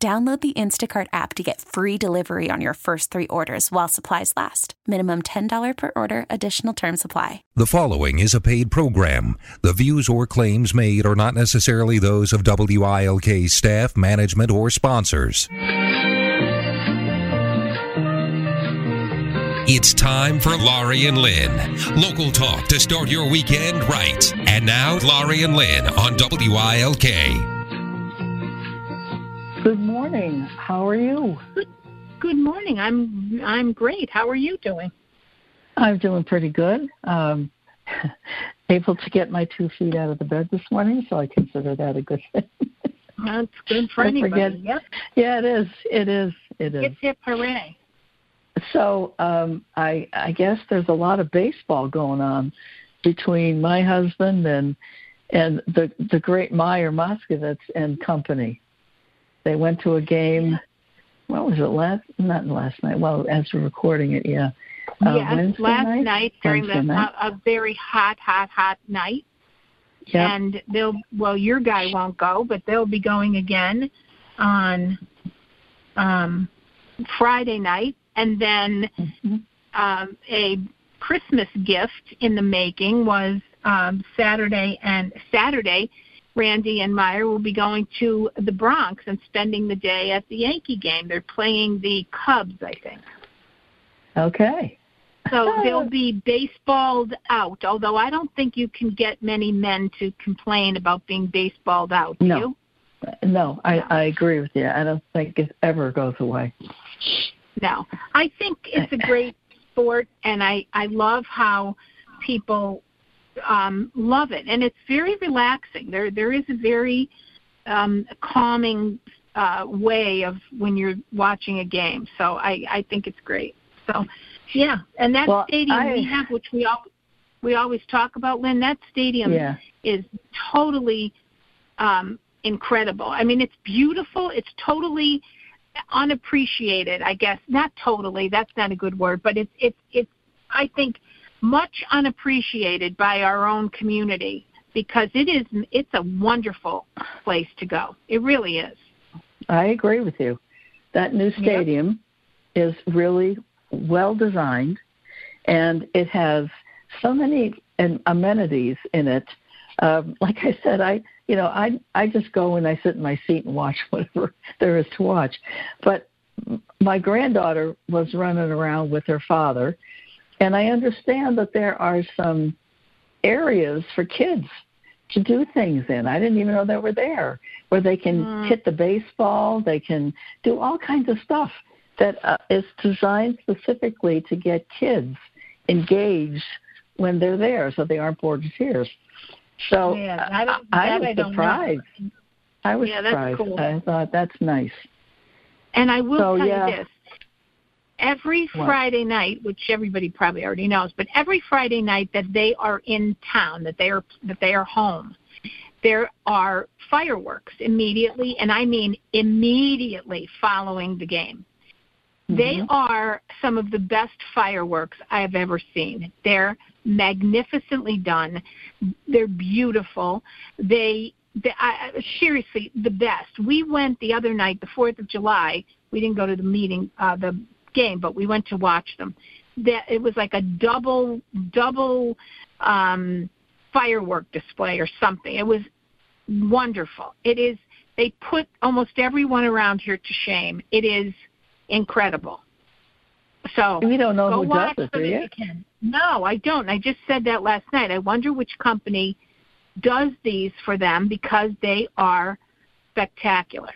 Download the Instacart app to get free delivery on your first three orders while supplies last. Minimum $10 per order, additional term supply. The following is a paid program. The views or claims made are not necessarily those of WILK staff, management, or sponsors. It's time for Laurie and Lynn. Local talk to start your weekend right. And now, Laurie and Lynn on WILK. Good morning. How are you? Good, good morning. I'm I'm great. How are you doing? I'm doing pretty good. Um, able to get my two feet out of the bed this morning, so I consider that a good thing. That's good for anybody. Forget, yep. Yeah, it is. It is. It is. Hip hip hooray! So um, I I guess there's a lot of baseball going on between my husband and and the the great Meyer Moskowitz and company. They went to a game. What was it last? Not last night. Well, as we're recording it, yeah. Uh, yes, Wednesday last night, night during the night? A, a very hot, hot, hot night. Yep. And they'll well, your guy won't go, but they'll be going again on um, Friday night, and then mm-hmm. um, a Christmas gift in the making was um, Saturday and Saturday Randy and Meyer will be going to the Bronx and spending the day at the Yankee game. They're playing the Cubs, I think. Okay. So they'll be baseballed out, although I don't think you can get many men to complain about being baseballed out, do no. you? No, I, I agree with you. I don't think it ever goes away. No. I think it's a great sport and I, I love how people um, love it, and it's very relaxing. There there is a very um, calming uh, way of when you're watching a game. So I I think it's great. So yeah, and that well, stadium I, we have, which we all we always talk about, Lynn. That stadium yeah. is totally um, incredible. I mean, it's beautiful. It's totally unappreciated. I guess not totally. That's not a good word, but it's it's it's. I think much unappreciated by our own community because it is it's a wonderful place to go. It really is. I agree with you. That new stadium yep. is really well designed and it has so many amenities in it. Um, like I said, I you know I I just go and I sit in my seat and watch whatever there is to watch. But my granddaughter was running around with her father and I understand that there are some areas for kids to do things in. I didn't even know they were there, where they can mm. hit the baseball, they can do all kinds of stuff that uh, is designed specifically to get kids engaged when they're there, so they aren't bored to tears. So yeah, I, I, I was surprised. I was yeah, surprised. Cool. I thought that's nice. And I will so, tell yeah. you this: every? Friday night, which everybody probably already knows, but every Friday night that they are in town, that they are that they are home, there are fireworks immediately, and I mean immediately following the game. Mm-hmm. They are some of the best fireworks I have ever seen. They're magnificently done. They're beautiful. They, they I, seriously the best. We went the other night, the Fourth of July. We didn't go to the meeting, uh, the game, but we went to watch them. That it was like a double double um, firework display or something. It was wonderful. It is. They put almost everyone around here to shame. It is incredible. So we don't know go who watch does it, do you? you can. No, I don't. I just said that last night. I wonder which company does these for them because they are spectacular.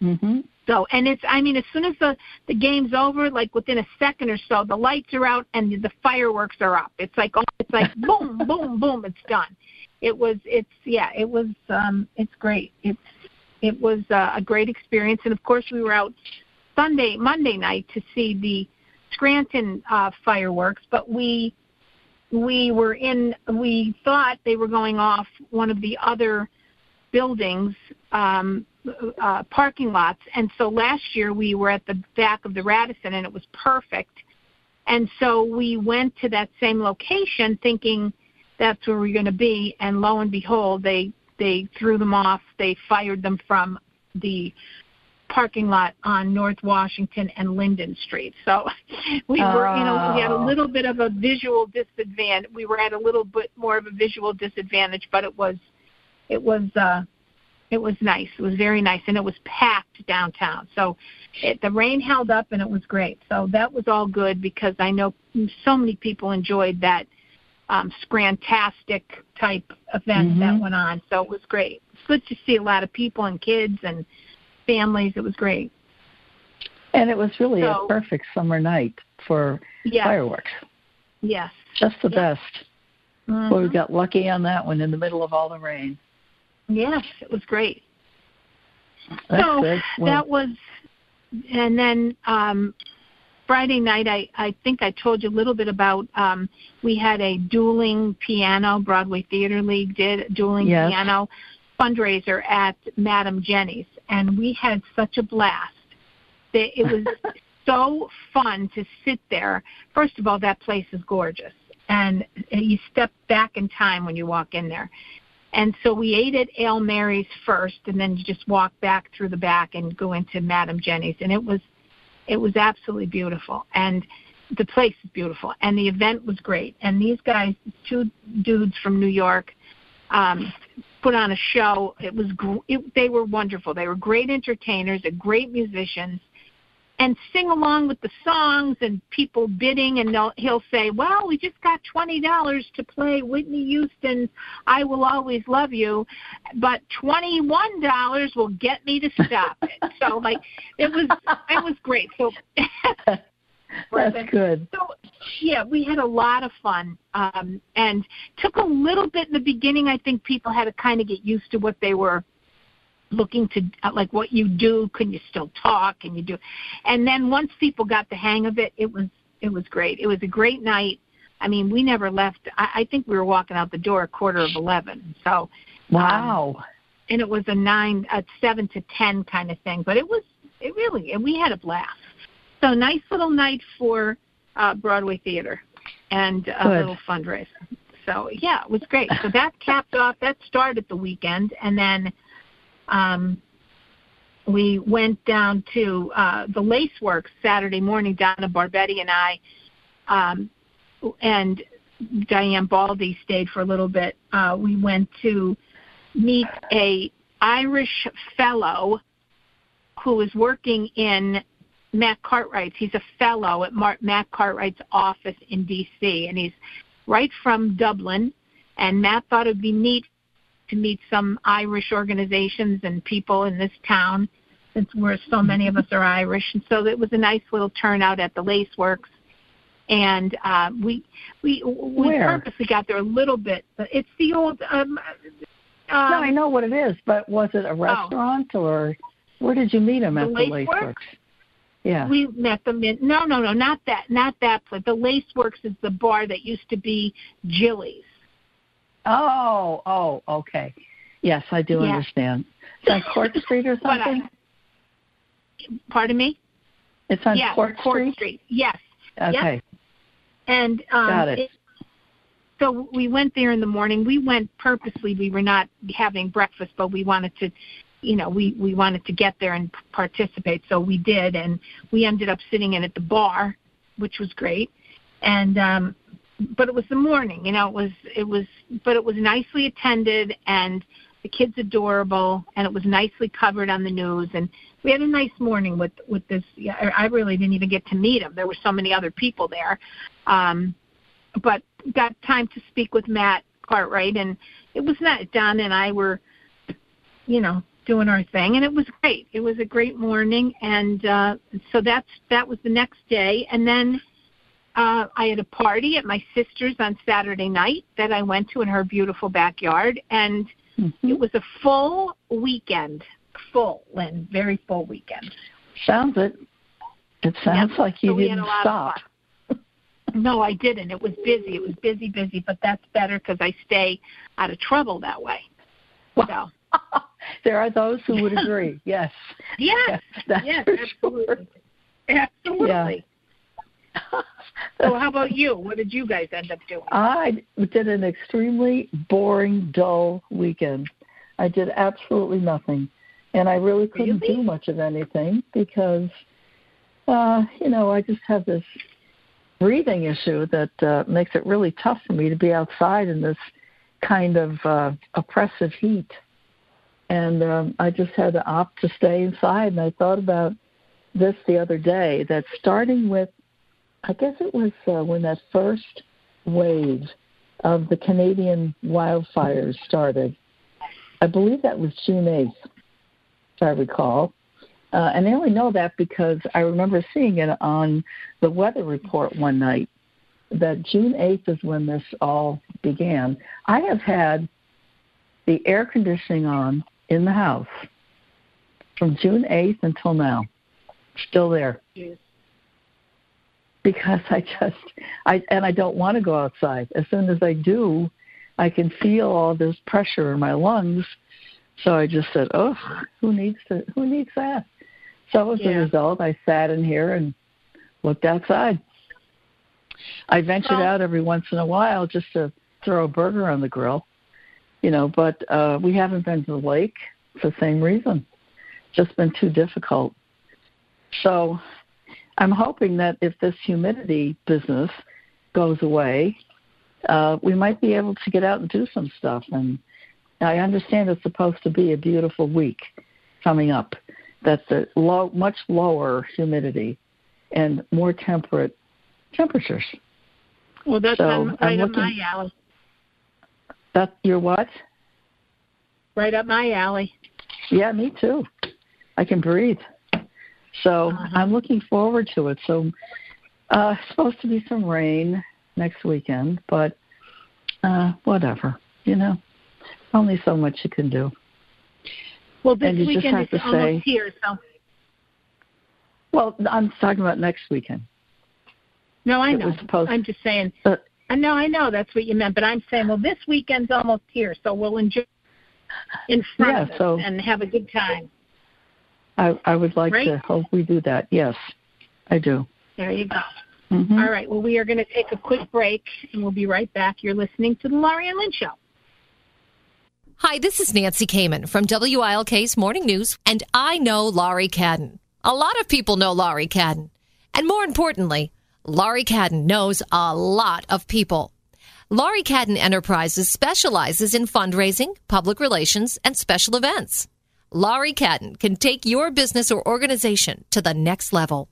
Mhm. So, and it's, I mean, as soon as the, the game's over, like within a second or so, the lights are out and the fireworks are up. It's like, oh, it's like boom, boom, boom, it's done. It was, it's, yeah, it was, um, it's great. It's, it was uh, a great experience, and of course we were out Sunday, Monday night to see the Scranton uh, fireworks, but we we were in. We thought they were going off one of the other buildings um, uh, parking lots. And so last year we were at the back of the Radisson and it was perfect. And so we went to that same location thinking that's where we're going to be. And lo and behold, they they threw them off. They fired them from the parking lot on North Washington and Linden Street. So we were, you know, we had a oh. little bit of a visual disadvantage. We were at a little bit more of a visual disadvantage, but it was, it was, uh, it was nice. It was very nice, and it was packed downtown. So it, the rain held up, and it was great. So that was all good because I know so many people enjoyed that um, scrantastic type event mm-hmm. that went on. So it was great. It's good to see a lot of people and kids and families. It was great. And it was really so, a perfect summer night for yes. fireworks. Yes. Just the yes. best. Mm-hmm. Well, we got lucky on that one in the middle of all the rain. Yes, it was great. That's so. Well, that was, and then um, Friday night, I, I think I told you a little bit about. Um, we had a dueling piano. Broadway Theater League did a dueling yes. piano fundraiser at Madame Jenny's, and we had such a blast. That it was so fun to sit there. First of all, that place is gorgeous, and you step back in time when you walk in there. And so we ate at Ale Mary's first, and then just walk back through the back and go into Madame Jenny's, and it was it was absolutely beautiful. And the place is beautiful, and the event was great. And these guys, two dudes from New York, um, put on a show. It was it, they were wonderful. They were great entertainers, a great musicians, and sing along with the songs and people bidding and he'll say well we just got twenty dollars to play whitney houston's i will always love you but twenty one dollars will get me to stop it. So like it was it was great. So that's good. So yeah we had a lot of fun um and took a little bit in the beginning i think people had to kind of get used to what they were looking to like what you do can you still talk can you do and then once people got the hang of it it was it was great. It was a great night. I mean we never left i, I think we were walking out the door a quarter of eleven so wow. um, and it was a nine a seven to ten kind of thing but it was it really and we had a blast. So nice little night for uh broadway theater and a Good. little fundraiser. So yeah it was great. So that capped off that started the weekend and then um, we went down to uh, the Laceworks Saturday morning. Donna Barbetti and I, um, and Diane Baldy stayed for a little bit. Uh, we went to meet a Irish fellow who is working in Matt Cartwright's. He's a fellow at Matt Cartwright's office in D.C. and he's right from Dublin. And Matt thought it'd be neat to meet some Irish organizations and people in this town since we're so many of us are Irish. And so it was a nice little turnout at the Lace Works. And uh, we we we Where? purposely got there a little bit. But It's the old. Um, um, no, I know what it is, but was it a oh. restaurant oh. or where did you meet them at Lace the Lace Works? Works? Yeah. We met them in no no no not that not that place. The Lace Works is the bar that used to be Jilly's. Oh, oh, okay. Yes, I do yeah. understand. It's on Court Street or something? I, pardon me? It's on yes, Court, Court Street? Street? Yes. Okay. Yep. And um, Got it. it. So we went there in the morning. We went purposely. We were not having breakfast, but we wanted to, you know, we we wanted to get there and participate. So we did, and we ended up sitting in at the bar, which was great. And um, but it was the morning, you know, it was it was but it was nicely attended and the kids adorable and it was nicely covered on the news and we had a nice morning with with this I really didn't even get to meet him. There were so many other people there. Um but got time to speak with Matt Cartwright and it was not Don and I were you know doing our thing and it was great. It was a great morning and uh so that's that was the next day and then uh, I had a party at my sister's on Saturday night that I went to in her beautiful backyard, and mm-hmm. it was a full weekend, full, and Very full weekend. Sounds it. It sounds Yep. like you So didn't a lot of stop. No, I didn't. It was busy. It was busy, busy, but that's better because I stay out of trouble that way. So, there are those who would agree. Yes. yes, That's yes, for absolutely. Absolutely. So, how about you? What did you guys end up doing? I did an extremely boring, dull weekend. I did absolutely nothing. And I really couldn't Really? do much of anything because, uh, you know, I just have this breathing issue that uh, makes it really tough for me to be outside in this kind of uh, oppressive heat. And um, I just had to opt to stay inside. And I thought about this the other day that starting with I guess it was uh, when that first wave of the Canadian wildfires started. I believe that was June 8th, if I recall. Uh, and I only know that because I remember seeing it on the weather report one night that June 8th is when this all began. I have had the air conditioning on in the house from June 8th until now. Still there Jeez. Because I just I and I don't want to go outside. As soon as I do, I can feel all this pressure in my lungs. So I just said, "Oh, who needs to? Who needs that?" So as a result, I sat in here and looked outside. I ventured Well- out every once in a while just to throw a burger on the grill, you know. But uh, we haven't been to the lake for the same reason. Just been too difficult. So I'm hoping that if this humidity business goes away, uh, we might be able to get out and do some stuff. And I understand it's supposed to be a beautiful week coming up. That's a low, much lower humidity and more temperate temperatures. Well, that's So, on, I'm right up my alley. That your what? Right up my alley. Yeah, me too. I can breathe. So Uh-huh. I'm looking forward to it. So uh it's supposed to be some rain next weekend, but uh whatever, you know. Only so much you can do. Well, this And you just weekend is almost say- here, so Well, I'm talking about next weekend. no, I know. Supposed, I'm just saying. Uh, I know, I know. That's what you meant, but I'm saying, well, this weekend's almost here, so we'll enjoy in front Yeah, of us so- and have a good time. I I would like Right? to hope we do that. Yes. I do. There you go. hmm All right. Well, we are going to take a quick break, and we'll be right back. You're listening to the Laurie and Lynn Show. Hi, this is Nancy Kamen from WILK's Morning News, and I know Laurie Cadden. A lot of people know Laurie Cadden. And more importantly, Laurie Cadden knows a lot of people. Laurie Cadden Enterprises specializes in fundraising, public relations, and special events. Laurie Cadden can take your business or organization to the next level.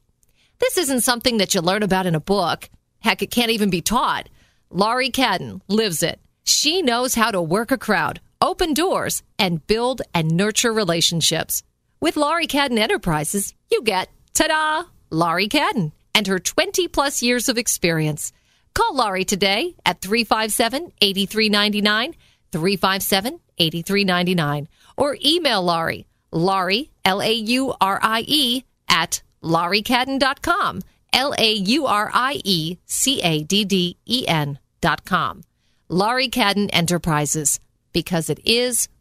This isn't something that you learn about in a book. Heck, it can't even be taught. Laurie Cadden lives it. She knows how to work a crowd, open doors, and build and nurture relationships. With Laurie Cadden Enterprises, you get, ta-da, Laurie Cadden and her 20 plus years of experience. Call Laurie today at 357-8399, 357-8399, or email Laurie, Laurie, L-A-U-R-I-E, E, at lauriecadden.com, L-A-U-R-I-E-C-A-D-D-E-N dot com. Laurie Cadden Enterprises, because it is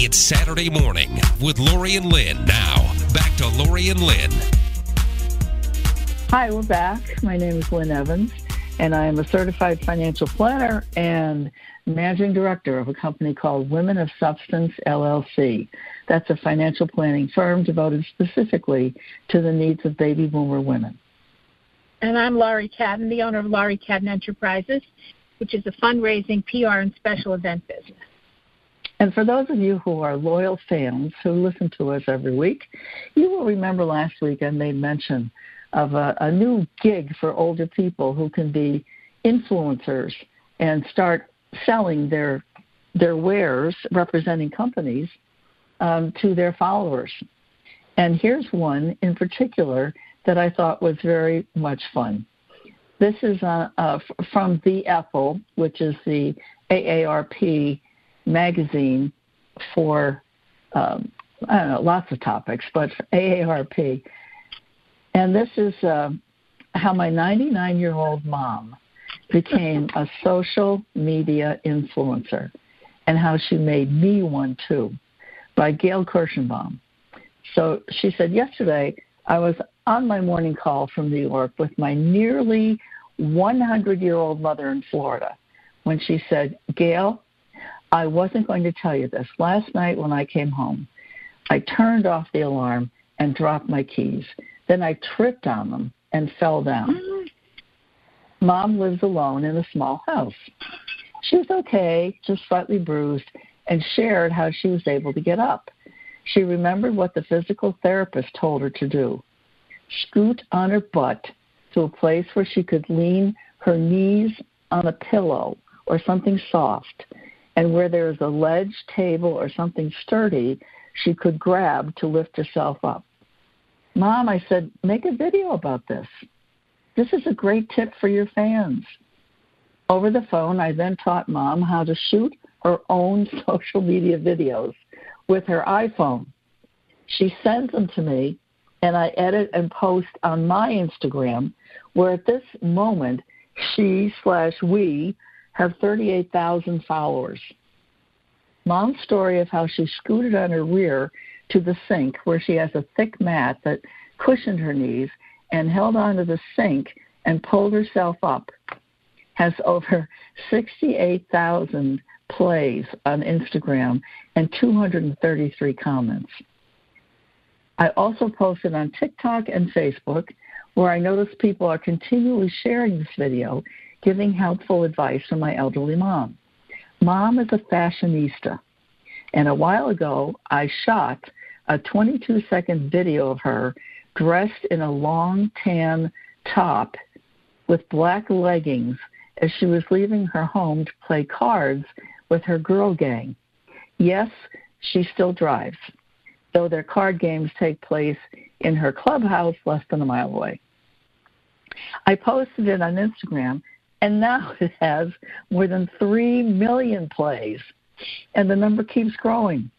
It's Saturday morning with Laurie and Lynn. Now, back to Laurie and Lynn. Hi, we're back. My name is Lynn Evans, and I am a certified financial planner and managing director of a company called Women of Substance LLC. That's a financial planning firm devoted specifically to the needs of baby boomer women. And I'm Laurie Cadden, the owner of Laurie Cadden Enterprises, which is a fundraising, PR, and special event business. And for those of you who are loyal fans who listen to us every week, you will remember last week I made mention of a, a new gig for older people who can be influencers and start selling their their wares representing companies um, to their followers. And here's one in particular that I thought was very much fun. This is uh, uh, from The Ethel, which is the AARP magazine for, um, I don't know, lots of topics, but AARP. And this is uh, how my 99 year old mom became a social media influencer and how she made me one too by Gail Kirschenbaum. So she said, Yesterday, I was on my morning call from New York with my nearly 100 year old mother in Florida when she said, Gail, I wasn't going to tell you this. Last night when I came home, I turned off the alarm and dropped my keys. Then I tripped on them and fell down. Mm-hmm. Mom lives alone in a small house. She was okay, just slightly bruised, and shared how she was able to get up. She remembered what the physical therapist told her to do scoot on her butt to a place where she could lean her knees on a pillow or something soft, and where there is a ledge, table, or something sturdy, she could grab to lift herself up. Mom, I said, make a video about this. This is a great tip for your fans. Over the phone, I then taught Mom how to shoot her own social media videos with her iPhone. She sends them to me, and I edit and post on my Instagram, where at this moment she slash we have 38,000 followers. Mom's story of how she scooted on her rear to the sink, where she has a thick mat that cushioned her knees, and held onto the sink and pulled herself up, has over 68,000 plays on Instagram and 233 comments. I also posted on TikTok and Facebook where I notice people are continually sharing this video, giving helpful advice to my elderly mom. Mom is a fashionista, and a while ago I shot a 22 second video of her dressed in a long tan top with black leggings as she was leaving her home to play cards with her girl gang. Yes, she still drives, though their card games take place in her clubhouse less than a mile away. I posted it on Instagram, and now it has more than 3 million plays, and the number keeps growing.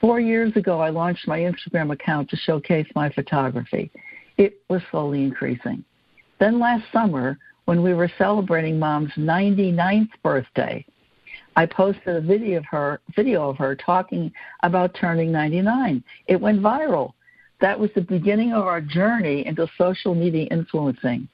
Four years ago, I launched my Instagram account to showcase my photography. It was slowly increasing. Then last summer, when we were celebrating mom's 99th birthday, I posted a video of her video of her talking about turning 99. It went viral. That was the beginning of our journey into social media influencing.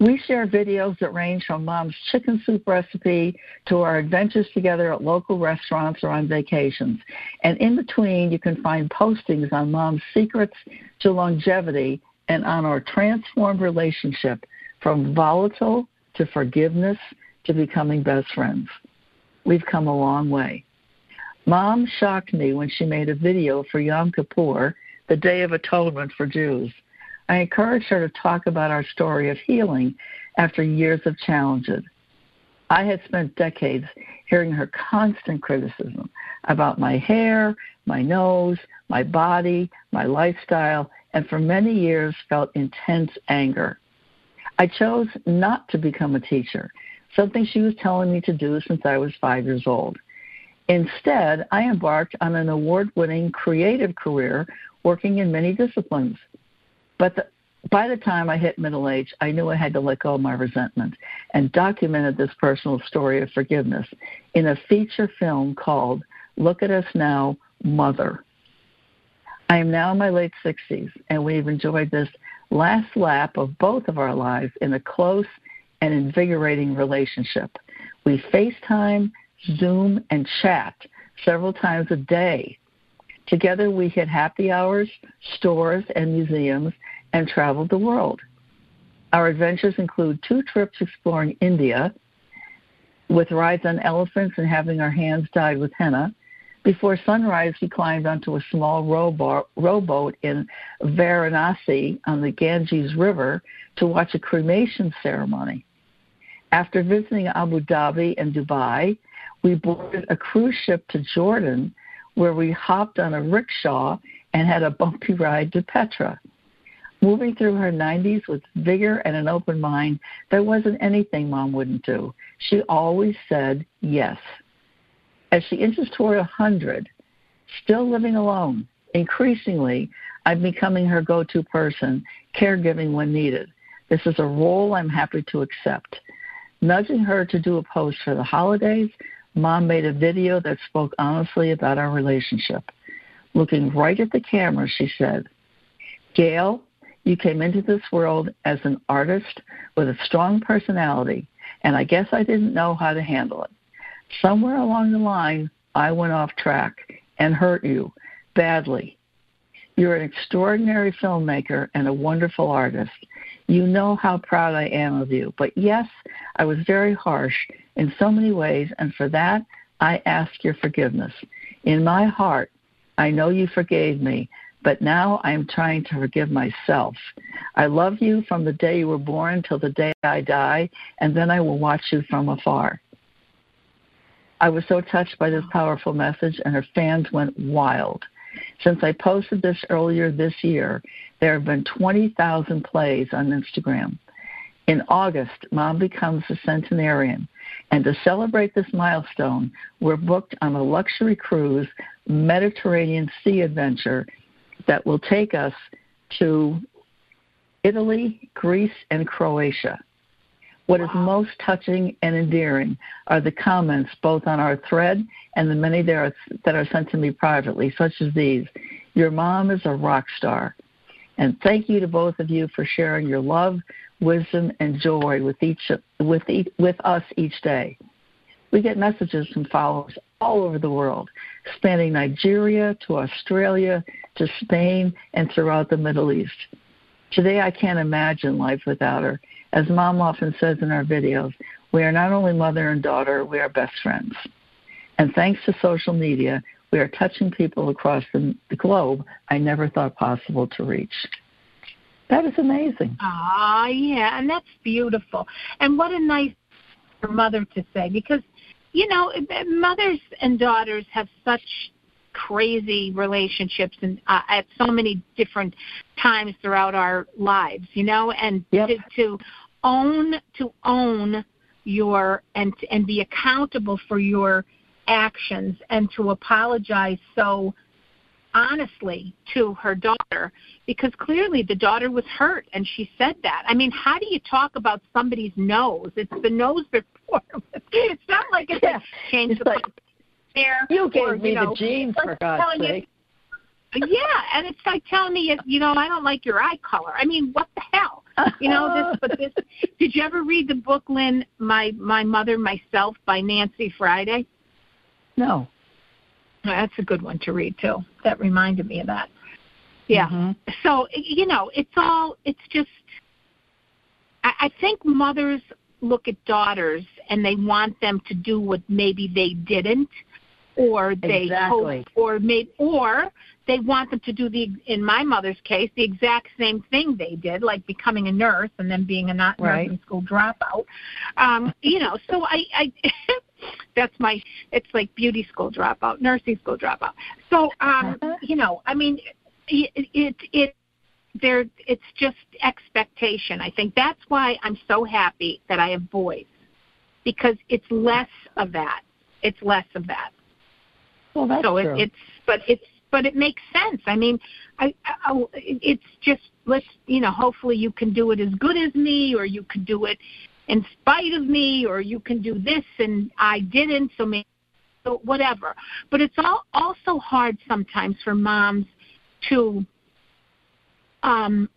We share videos that range from mom's chicken soup recipe to our adventures together at local restaurants or on vacations. And in between, you can find postings on mom's secrets to longevity and on our transformed relationship from volatile to forgiveness to becoming best friends. We've come a long way. Mom shocked me when she made a video for Yom Kippur, the Day of Atonement for Jews. I encouraged her to talk about our story of healing after years of challenges. I had spent decades hearing her constant criticism about my hair, my nose, my body, my lifestyle, and for many years felt intense anger. I chose not to become a teacher something she was telling me to do since I was five years old. Instead, I embarked on an award winning creative career working in many disciplines. But the, by the time I hit middle age, I knew I had to let go of my resentment and documented this personal story of forgiveness in a feature film called Look at Us Now, Mother. I am now in my late 60s, and we've enjoyed this last lap of both of our lives in a close and invigorating relationship. We FaceTime, Zoom, and chat several times a day. Together, we hit happy hours, stores, and museums and traveled the world. Our adventures include two trips exploring India, with rides on elephants and having our hands dyed with henna. Before sunrise, we climbed onto a small rowboat, rowboat in Varanasi on the Ganges River to watch a cremation ceremony. After visiting Abu Dhabi and Dubai, we boarded a cruise ship to Jordan where we hopped on a rickshaw and had a bumpy ride to Petra. Moving through her 90s with vigor and an open mind, there wasn't anything mom wouldn't do. She always said yes. As she inches toward a 100, still living alone, increasingly, I'm becoming her go to person, caregiving when needed. This is a role I'm happy to accept. Nudging her to do a post for the holidays, mom made a video that spoke honestly about our relationship. Looking right at the camera, she said, Gail, you came into this world as an artist with a strong personality, and I guess I didn't know how to handle it. Somewhere along the line, I went off track and hurt you badly. You're an extraordinary filmmaker and a wonderful artist. You know how proud I am of you. But yes, I was very harsh in so many ways, and for that, I ask your forgiveness. In my heart, I know you forgave me, but now I am trying to forgive myself. I love you from the day you were born till the day I die, and then I will watch you from afar. I was so touched by this powerful message, and her fans went wild. Since I posted this earlier this year, there have been 20,000 plays on Instagram. In August, Mom becomes a centenarian, and to celebrate this milestone, we're booked on a luxury cruise Mediterranean sea adventure that will take us to Italy, Greece, and Croatia. What is most touching and endearing are the comments both on our thread and the many that are, that are sent to me privately, such as these. Your mom is a rock star. And thank you to both of you for sharing your love, wisdom, and joy with each with with us each day. We get messages from followers all over the world, spanning Nigeria to Australia to Spain and throughout the Middle East. Today, I can't imagine life without her. As mom often says in our videos, we are not only mother and daughter, we are best friends. And thanks to social media, we are touching people across the, the globe I never thought possible to reach. That is amazing. Ah, yeah, and that's beautiful. And what a nice mother to say because you know mothers and daughters have such crazy relationships and uh, at so many different times throughout our lives you know and yep. to, to own to own your and and be accountable for your actions and to apologize so honestly to her daughter because clearly the daughter was hurt and she said that. I mean, how do you talk about somebody's nose? It's the nose before. it's not like it's yeah. like change it's the like, hair. You gave or, me you know, the jeans for God's sake. You, yeah, and it's like telling me, you know, I don't like your eye color. I mean, what the hell? You know this, but this. Did you ever read the book, Lynn? My My Mother Myself by Nancy Friday. No. That's a good one to read too. That reminded me of that. Yeah. Mm-hmm. So you know, it's all. It's just. I, I think mothers look at daughters and they want them to do what maybe they didn't, or they exactly. hope, or maybe, or they want them to do the. In my mother's case, the exact same thing they did, like becoming a nurse and then being a not right. nursing school dropout. Um, you know, so I. I that's my it's like beauty school dropout nursing school dropout. So um Uh-huh. you know i mean it it, it there it's just expectation. I think that's why i'm so happy that i have boys because it's less of that. It's less of that. Well, that's so true. it, it's but it's but it makes sense. I mean I, I it's just let's you know hopefully you can do it as good as me or you can do it in spite of me or you can do this and I didn't so maybe so whatever but it's all also hard sometimes for moms to um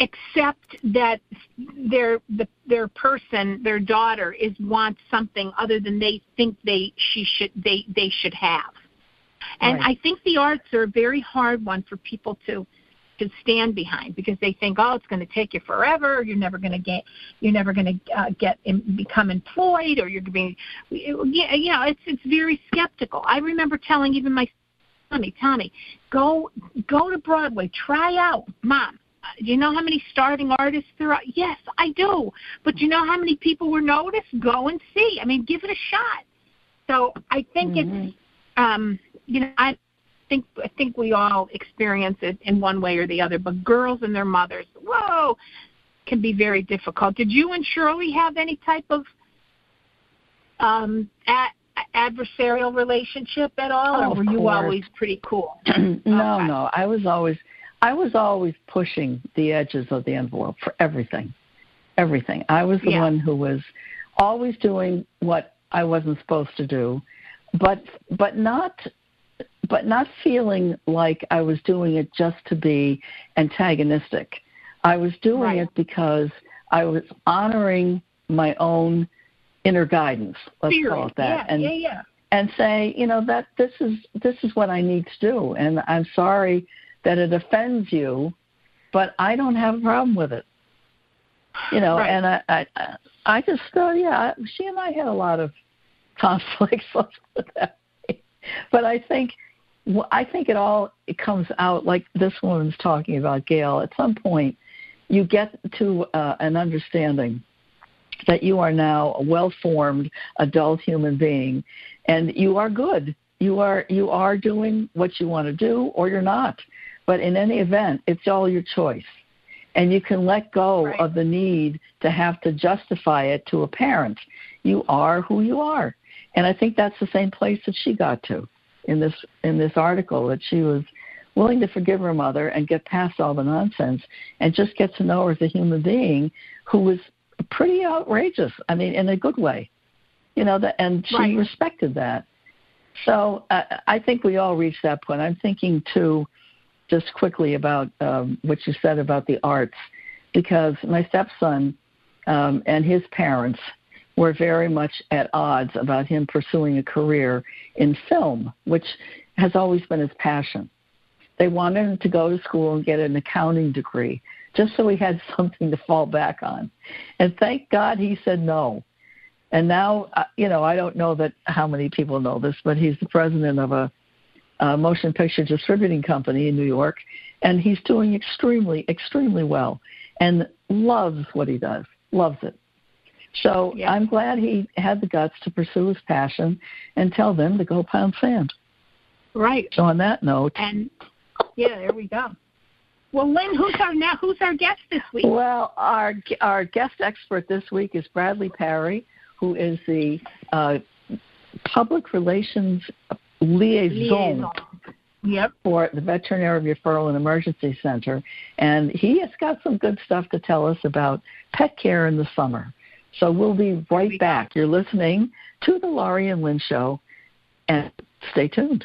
accept that their the, their person their daughter is wants something other than they think they she should they they should have and Right. I think the arts are a very hard one for people to to stand behind because they think, oh, it's going to take you forever. You're never going to get, you're never going to uh, get in, become employed, or you're going to be, you know, it's it's very skeptical. I remember telling even my Tommy, Tommy, go go to Broadway, try out, Mom. Do you know how many starving artists there are? Yes, I do. But do you know how many people were noticed? Go and see. I mean, give it a shot. So I think mm-hmm. it's, um, you know, I think I think we all experience it in one way or the other. But girls and their mothers, whoa, can be very difficult. Did you and Shirley have any type of um, at, adversarial relationship at all, oh, or were you course. always pretty cool? no, okay. no, I was always I was always pushing the edges of the envelope for everything. Everything. I was the yeah. one who was always doing what I wasn't supposed to do, but but not but not feeling like I was doing it just to be antagonistic. I was doing right. it because I was honoring my own inner guidance. Let's Theory. call it that. Yeah, and yeah, yeah. and say, you know, that this is this is what I need to do, and I'm sorry that it offends you, but I don't have a problem with it. You know, right. and I, I, I just, uh, yeah, she and I had a lot of conflicts. Let's put that way. But I think, I think it all it comes out like this woman's talking about, Gail. At some point, you get to uh, an understanding that you are now a well-formed adult human being, and you are good. You are you are doing what you want to do, or you're not. But in any event, it's all your choice. And you can let go right. of the need to have to justify it to a parent. You are who you are. And I think that's the same place that she got to in this in this article that she was willing to forgive her mother and get past all the nonsense and just get to know her as a human being who was pretty outrageous. I mean, in a good way, you know. That and she right. respected that. So uh, I think we all reached that point. I'm thinking too just quickly about um, what you said about the arts, because my stepson um, and his parents were very much at odds about him pursuing a career in film, which has always been his passion. They wanted him to go to school and get an accounting degree just so he had something to fall back on. And thank God he said no. And now, uh, you know, I don't know that how many people know this, but he's the president of a uh, motion picture distributing company in New York, and he's doing extremely, extremely well, and loves what he does, loves it. So yeah. I'm glad he had the guts to pursue his passion and tell them to go pound sand. Right. So on that note, and yeah, there we go. Well, Lynn, who's our now? Who's our guest this week? Well, our our guest expert this week is Bradley Parry, who is the uh, public relations liaison, liaison. Yep. for the Veterinary Referral and Emergency Center. And he has got some good stuff to tell us about pet care in the summer. So we'll be right back. You're listening to the Laurie and Lynn Show, and stay tuned.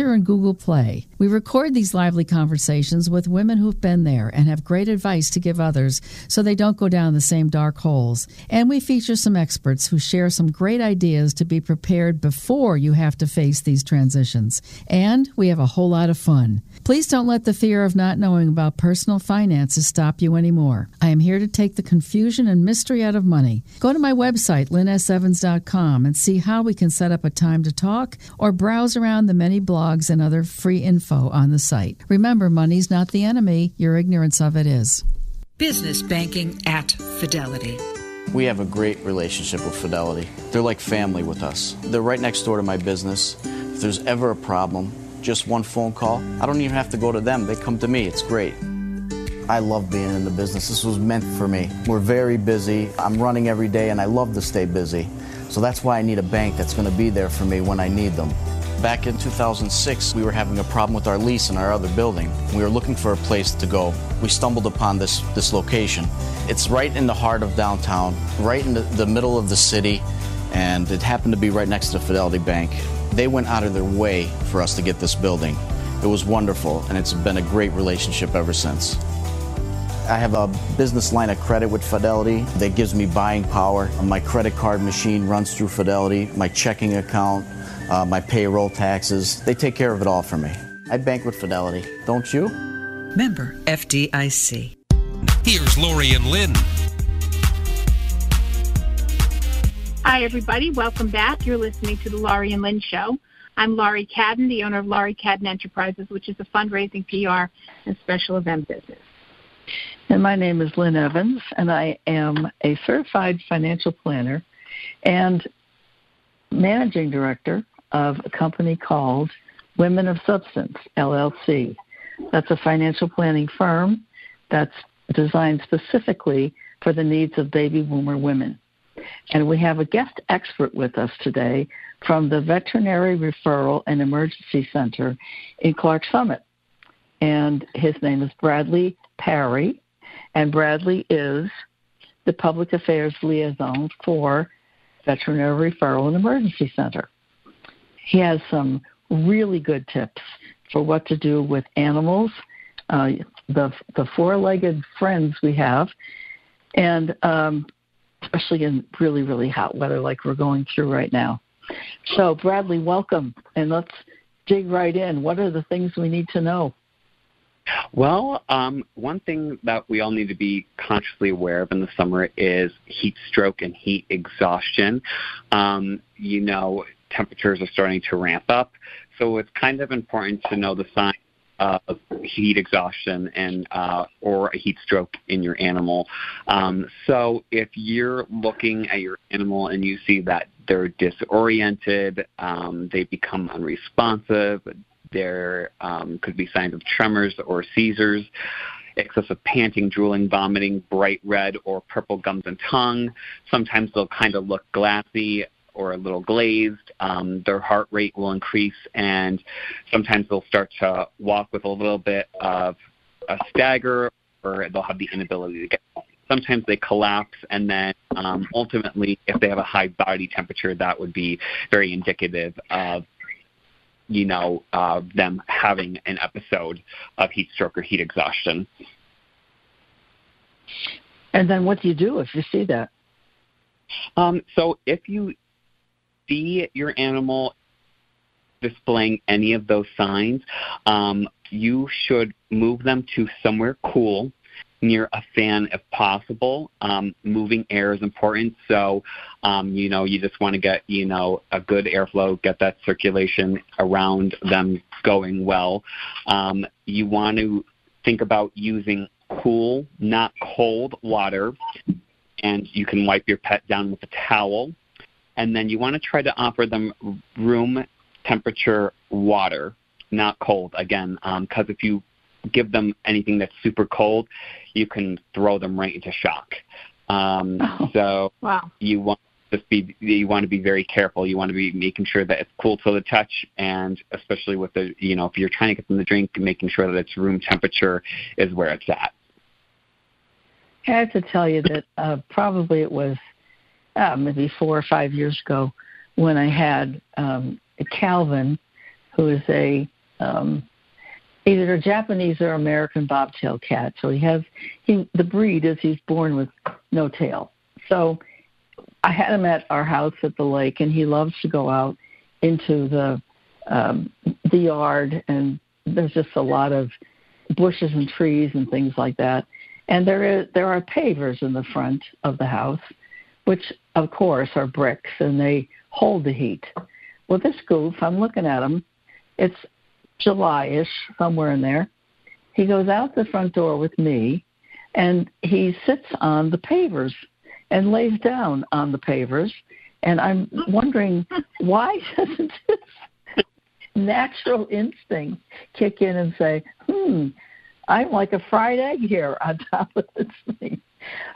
and Google Play. We record these lively conversations with women who've been there and have great advice to give others so they don't go down the same dark holes. And we feature some experts who share some great ideas to be prepared before you have to face these transitions. And we have a whole lot of fun. Please don't let the fear of not knowing about personal finances stop you anymore. I am here to take the confusion and mystery out of money. Go to my website, lynnsevans.com, and see how we can set up a time to talk or browse around the many blogs and other free info on the site. Remember, money's not the enemy, your ignorance of it is. Business banking at Fidelity. We have a great relationship with Fidelity. They're like family with us. They're right next door to my business. If there's ever a problem, just one phone call, I don't even have to go to them. They come to me. It's great. I love being in the business. This was meant for me. We're very busy. I'm running every day and I love to stay busy. So that's why I need a bank that's going to be there for me when I need them. Back in 2006, we were having a problem with our lease in our other building. We were looking for a place to go. We stumbled upon this, this location. It's right in the heart of downtown, right in the, the middle of the city, and it happened to be right next to Fidelity Bank. They went out of their way for us to get this building. It was wonderful, and it's been a great relationship ever since. I have a business line of credit with Fidelity that gives me buying power. My credit card machine runs through Fidelity, my checking account, uh, my payroll taxes. They take care of it all for me. I bank with Fidelity, don't you? Member FDIC. Here's Laurie and Lynn. Hi, everybody. Welcome back. You're listening to the Laurie and Lynn Show. I'm Laurie Cadden, the owner of Laurie Cadden Enterprises, which is a fundraising, PR, and special event business. And my name is Lynn Evans, and I am a certified financial planner and managing director of a company called Women of Substance, LLC. That's a financial planning firm that's designed specifically for the needs of baby boomer women. And we have a guest expert with us today from the Veterinary Referral and Emergency Center in Clarks Summit. And his name is Bradley Parry. And Bradley is the Public Affairs Liaison for Veterinary Referral and Emergency Center. He has some really good tips for what to do with animals, uh, the the four-legged friends we have, and um, especially in really really hot weather like we're going through right now. So Bradley, welcome, and let's dig right in. What are the things we need to know? Well, um, one thing that we all need to be consciously aware of in the summer is heat stroke and heat exhaustion. Um, you know, temperatures are starting to ramp up, so it's kind of important to know the signs of heat exhaustion and uh, or a heat stroke in your animal. Um, so if you're looking at your animal and you see that they're disoriented, um, they become unresponsive, there um, could be signs of tremors or seizures, excessive panting, drooling, vomiting, bright red or purple gums and tongue. Sometimes they'll kind of look glassy or a little glazed. Um, their heart rate will increase, and sometimes they'll start to walk with a little bit of a stagger, or they'll have the inability to get. Sometimes they collapse, and then um, ultimately, if they have a high body temperature, that would be very indicative of you know, uh, them having an episode of heat stroke or heat exhaustion. And then what do you do if you see that? Um, so if you see your animal displaying any of those signs, um, you should move them to somewhere cool near a fan if possible. Um, moving air is important, so um, you know you just want to get you know a good airflow, get that circulation around them going well. Um, you want to think about using cool, not cold water, and you can wipe your pet down with a towel. And then you want to try to offer them room temperature water, not cold again, because um, if you give them anything that's super cold, you can throw them right into shock. Um, oh, so wow. you want to be you want to be very careful. You want to be making sure that it's cool to the touch, and especially with the you know if you're trying to get them to drink, making sure that it's room temperature is where it's at. I have to tell you that uh, probably it was uh, maybe four or five years ago when I had um, Calvin, who is a um, either a Japanese or American bobtail cat. So he has he the breed is he's born with no tail. So I had him at our house at the lake, and he loves to go out into the um, the yard, and there's just a lot of bushes and trees and things like that. And there is there are pavers in the front of the house, which of course are bricks, and they hold the heat. Well, this goof, I'm looking at him. It's July-ish, somewhere in there. He goes out the front door with me, and he sits on the pavers and lays down on the pavers. And I'm wondering why doesn't this natural instinct kick in and say, "Hmm, I'm like a fried egg here on top of this thing."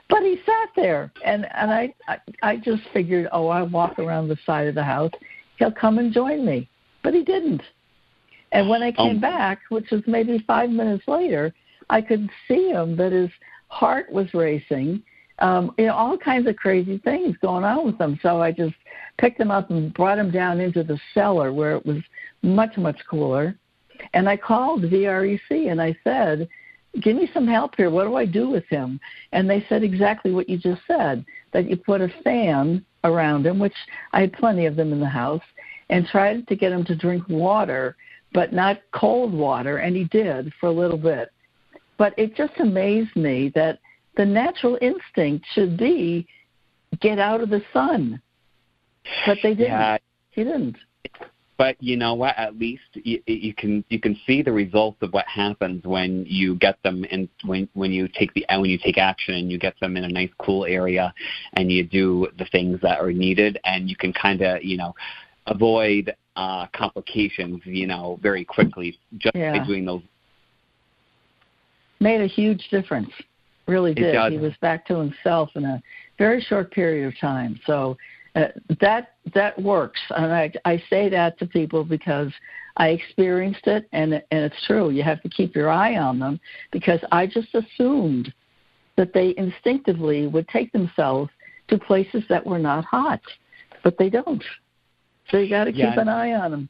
But he sat there, and and I I, I just figured, oh, I walk around the side of the house, he'll come and join me but he didn't. And when I came um, back, which was maybe five minutes later, I could see him that his heart was racing. Um, you know, all kinds of crazy things going on with him. So I just picked him up and brought him down into the cellar where it was much, much cooler. And I called VREC and I said, Give me some help here. What do I do with him? And they said exactly what you just said that you put a fan around him, which I had plenty of them in the house, and tried to get him to drink water, but not cold water. And he did for a little bit. But it just amazed me that the natural instinct should be get out of the sun. But they didn't. Yeah. He didn't. But you know what? At least you, you can you can see the results of what happens when you get them and when when you take the when you take action and you get them in a nice cool area and you do the things that are needed and you can kind of you know avoid uh, complications you know very quickly just yeah. by doing those. Made a huge difference. Really did. He was back to himself in a very short period of time. So uh, that that works, and I I say that to people because I experienced it, and and it's true. You have to keep your eye on them because I just assumed that they instinctively would take themselves to places that were not hot, but they don't. So you got to keep yeah. an eye on them.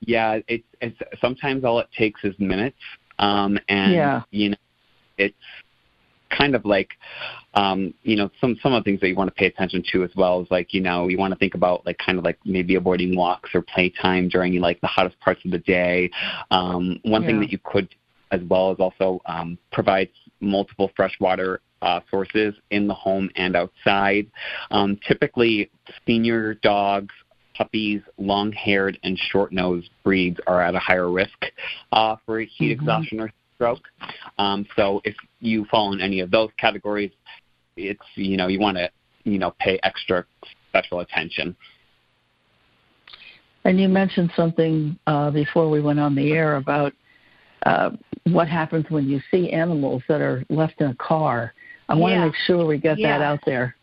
Yeah, it's it's sometimes all it takes is minutes, um, and yeah. you know, it's kind of like um, you know some some of the things that you want to pay attention to as well is like you know you want to think about like kind of like maybe avoiding walks or playtime during like the hottest parts of the day. Um, one yeah. thing that you could as well is also um, provide multiple freshwater uh, sources in the home and outside. Um, typically, senior dogs puppies, long haired, and short nosed breeds are at a higher risk uh, for heat mm-hmm. exhaustion or stroke. Um, so if you fall in any of those categories, it's you know you want to you know pay extra special attention. And you mentioned something uh, before we went on the air about uh, what happens when you see animals that are left in a car. I want yeah. to make sure we get yeah. that out there.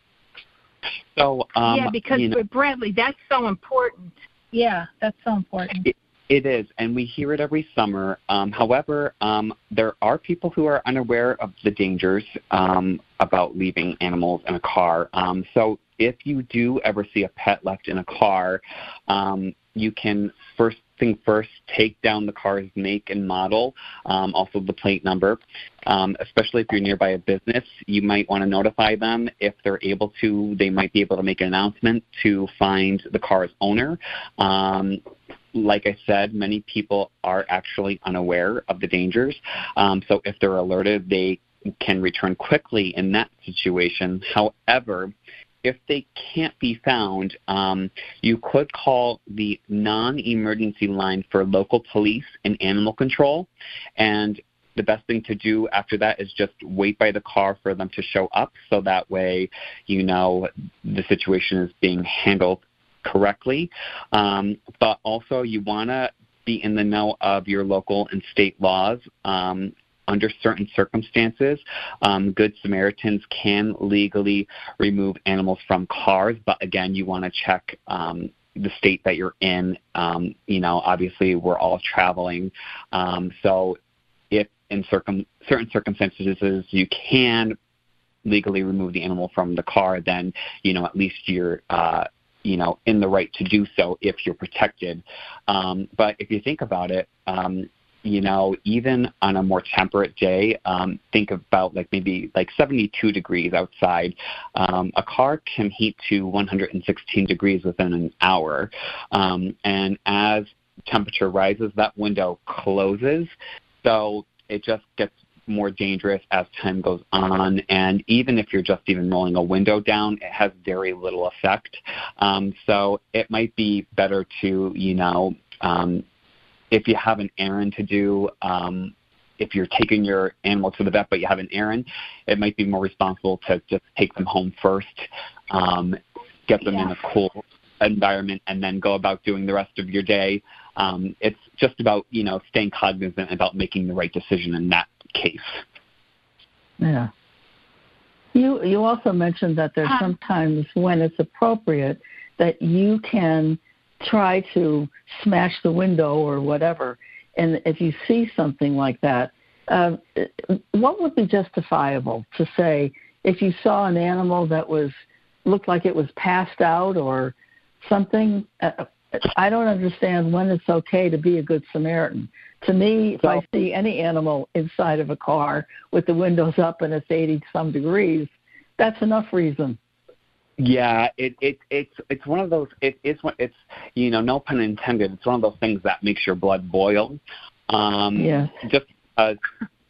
So um, yeah, because you know, Bradley, that's so important. Yeah, that's so important. It, it is, and we hear it every summer. Um, however, um, there are people who are unaware of the dangers um, about leaving animals in a car. Um, so, if you do ever see a pet left in a car, um, you can first thing first take down the car's make and model, um, also the plate number. Um, especially if you're nearby a business, you might want to notify them. If they're able to, they might be able to make an announcement to find the car's owner. Um, like I said, many people are actually unaware of the dangers. Um, so if they're alerted, they can return quickly in that situation. However, if they can't be found, um, you could call the non emergency line for local police and animal control. And the best thing to do after that is just wait by the car for them to show up so that way you know the situation is being handled correctly. Um, but also, you want to be in the know of your local and state laws. Um, under certain circumstances, um, Good Samaritans can legally remove animals from cars, but again, you want to check um, the state that you're in. Um, you know, obviously, we're all traveling, um, so if in circum- certain circumstances you can legally remove the animal from the car, then you know at least you're uh, you know in the right to do so if you're protected. Um, but if you think about it, um, you know, even on a more temperate day, um, think about like maybe like 72 degrees outside. Um, a car can heat to 116 degrees within an hour, um, and as temperature rises, that window closes. So it just gets more dangerous as time goes on. And even if you're just even rolling a window down, it has very little effect. Um, so it might be better to, you know, um, if you have an errand to do, um, if you're taking your animal to the vet but you have an errand, it might be more responsible to just take them home first, um, get them yeah. in a cool environment, and then go about doing the rest of your day. Um, it's just about you know staying cognizant about making the right decision in that case. Yeah. You you also mentioned that there's sometimes when it's appropriate that you can try to smash the window or whatever. And if you see something like that, uh, what would be justifiable to say if you saw an animal that was looked like it was passed out or something? Uh, I don't understand when it's okay to be a good Samaritan. To me, if I see any animal inside of a car with the windows up and it's 80 some degrees, that's enough reason. Yeah, it it it's it's one of those it, it's it's you know no pun intended. It's one of those things that makes your blood boil. Um, yeah. Just uh,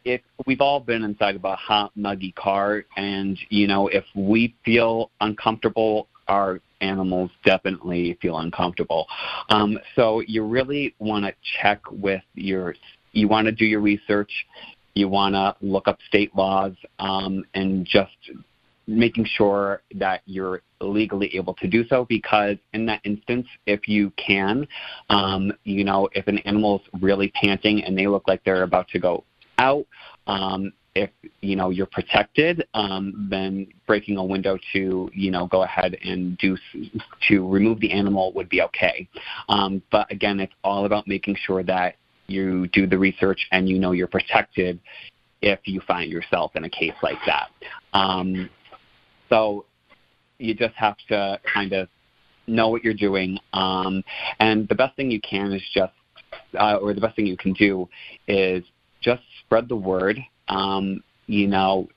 if we've all been inside of a hot muggy car, and you know if we feel uncomfortable, our animals definitely feel uncomfortable. Um, so you really want to check with your you want to do your research. You want to look up state laws um, and just making sure that you're legally able to do so because in that instance if you can um, you know if an animal's really panting and they look like they're about to go out um, if you know you're protected um, then breaking a window to you know go ahead and do to remove the animal would be okay um, but again it's all about making sure that you do the research and you know you're protected if you find yourself in a case like that. Um, so you just have to kind of know what you're doing. Um, and the best thing you can is just, uh, or the best thing you can do is just spread the word. Um, you know,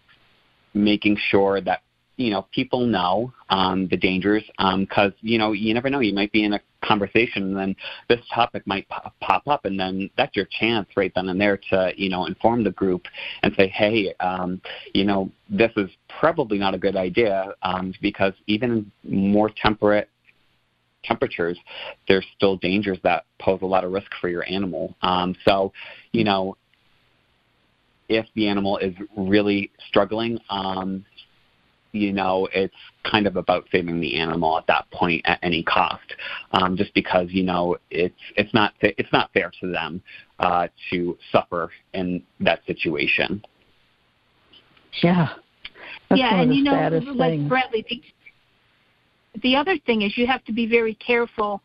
making sure that you know people know um, the dangers because um, you know you never know you might be in a conversation and then this topic might pop, up and then that's your chance right then and there to you know inform the group and say hey um, you know this is probably not a good idea um, because even more temperate temperatures, there's still dangers that pose a lot of risk for your animal. Um, so, you know, if the animal is really struggling, um, you know, it's kind of about saving the animal at that point at any cost, um, just because you know it's it's not it's not fair to them uh, to suffer in that situation. Yeah. That's yeah, and you know, like things. Bradley, the, the other thing is you have to be very careful,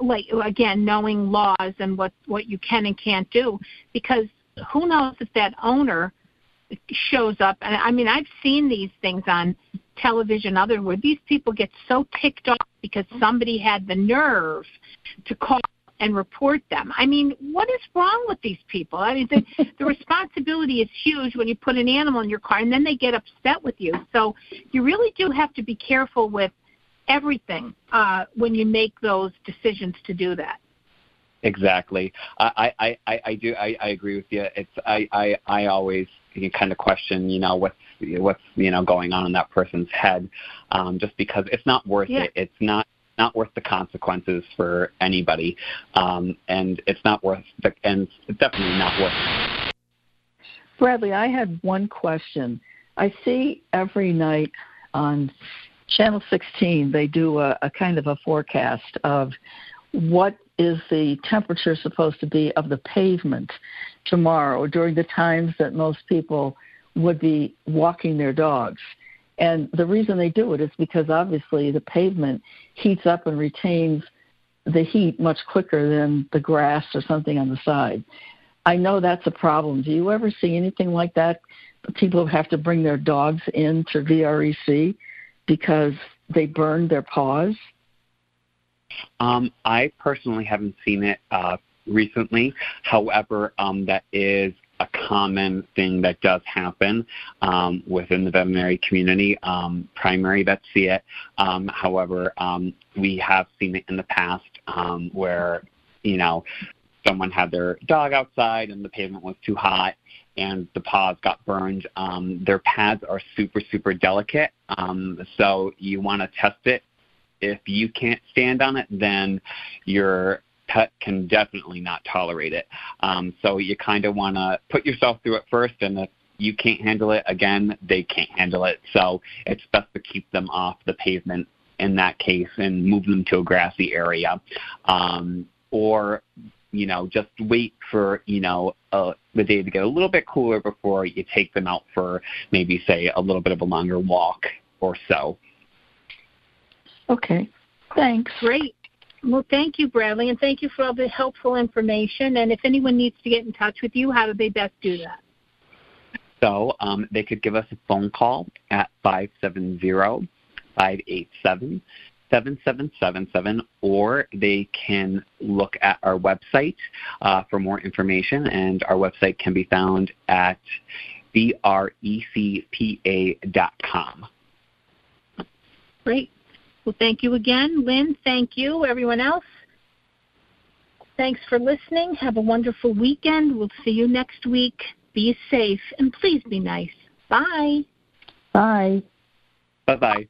like again, knowing laws and what what you can and can't do, because who knows if that owner shows up and I mean I've seen these things on television other where these people get so ticked off because somebody had the nerve to call and report them. I mean, what is wrong with these people? I mean, the, the responsibility is huge when you put an animal in your car and then they get upset with you. So you really do have to be careful with everything uh, when you make those decisions to do that. Exactly. I, I, I, I do. I, I agree with you. It's I, I, I always kind of question, you know, what's what's you know going on in that person's head, um, just because it's not worth yeah. it. It's not not worth the consequences for anybody, um, and it's not worth the, and it's definitely not worth. It. Bradley, I had one question. I see every night on Channel 16 they do a, a kind of a forecast of what is the temperature supposed to be of the pavement tomorrow during the times that most people would be walking their dogs. And the reason they do it is because obviously the pavement heats up and retains the heat much quicker than the grass or something on the side. I know that's a problem. Do you ever see anything like that? People have to bring their dogs in to VREC because they burn their paws? Um, I personally haven't seen it uh, recently. However, um, that is a common thing that does happen um, within the veterinary community. Um, primary vets see it. Um, however, um, we have seen it in the past um, where, you know, someone had their dog outside and the pavement was too hot and the paws got burned. Um, their pads are super, super delicate. Um, so you want to test it if you can't stand on it, then your pet can definitely not tolerate it. Um, so you kind of want to put yourself through it first, and if you can't handle it, again, they can't handle it. So it's best to keep them off the pavement in that case and move them to a grassy area. Um, or you know, just wait for, you know, uh, the day to get a little bit cooler before you take them out for maybe, say, a little bit of a longer walk or so. Okay. Thanks. Great. Well, thank you, Bradley, and thank you for all the helpful information. And if anyone needs to get in touch with you, how do they best do that? So um, they could give us a phone call at 570 587 7777, or they can look at our website uh, for more information, and our website can be found at vrecpa.com. Great. Well, thank you again. Lynn, thank you. Everyone else, thanks for listening. Have a wonderful weekend. We'll see you next week. Be safe and please be nice. Bye. Bye. Bye bye.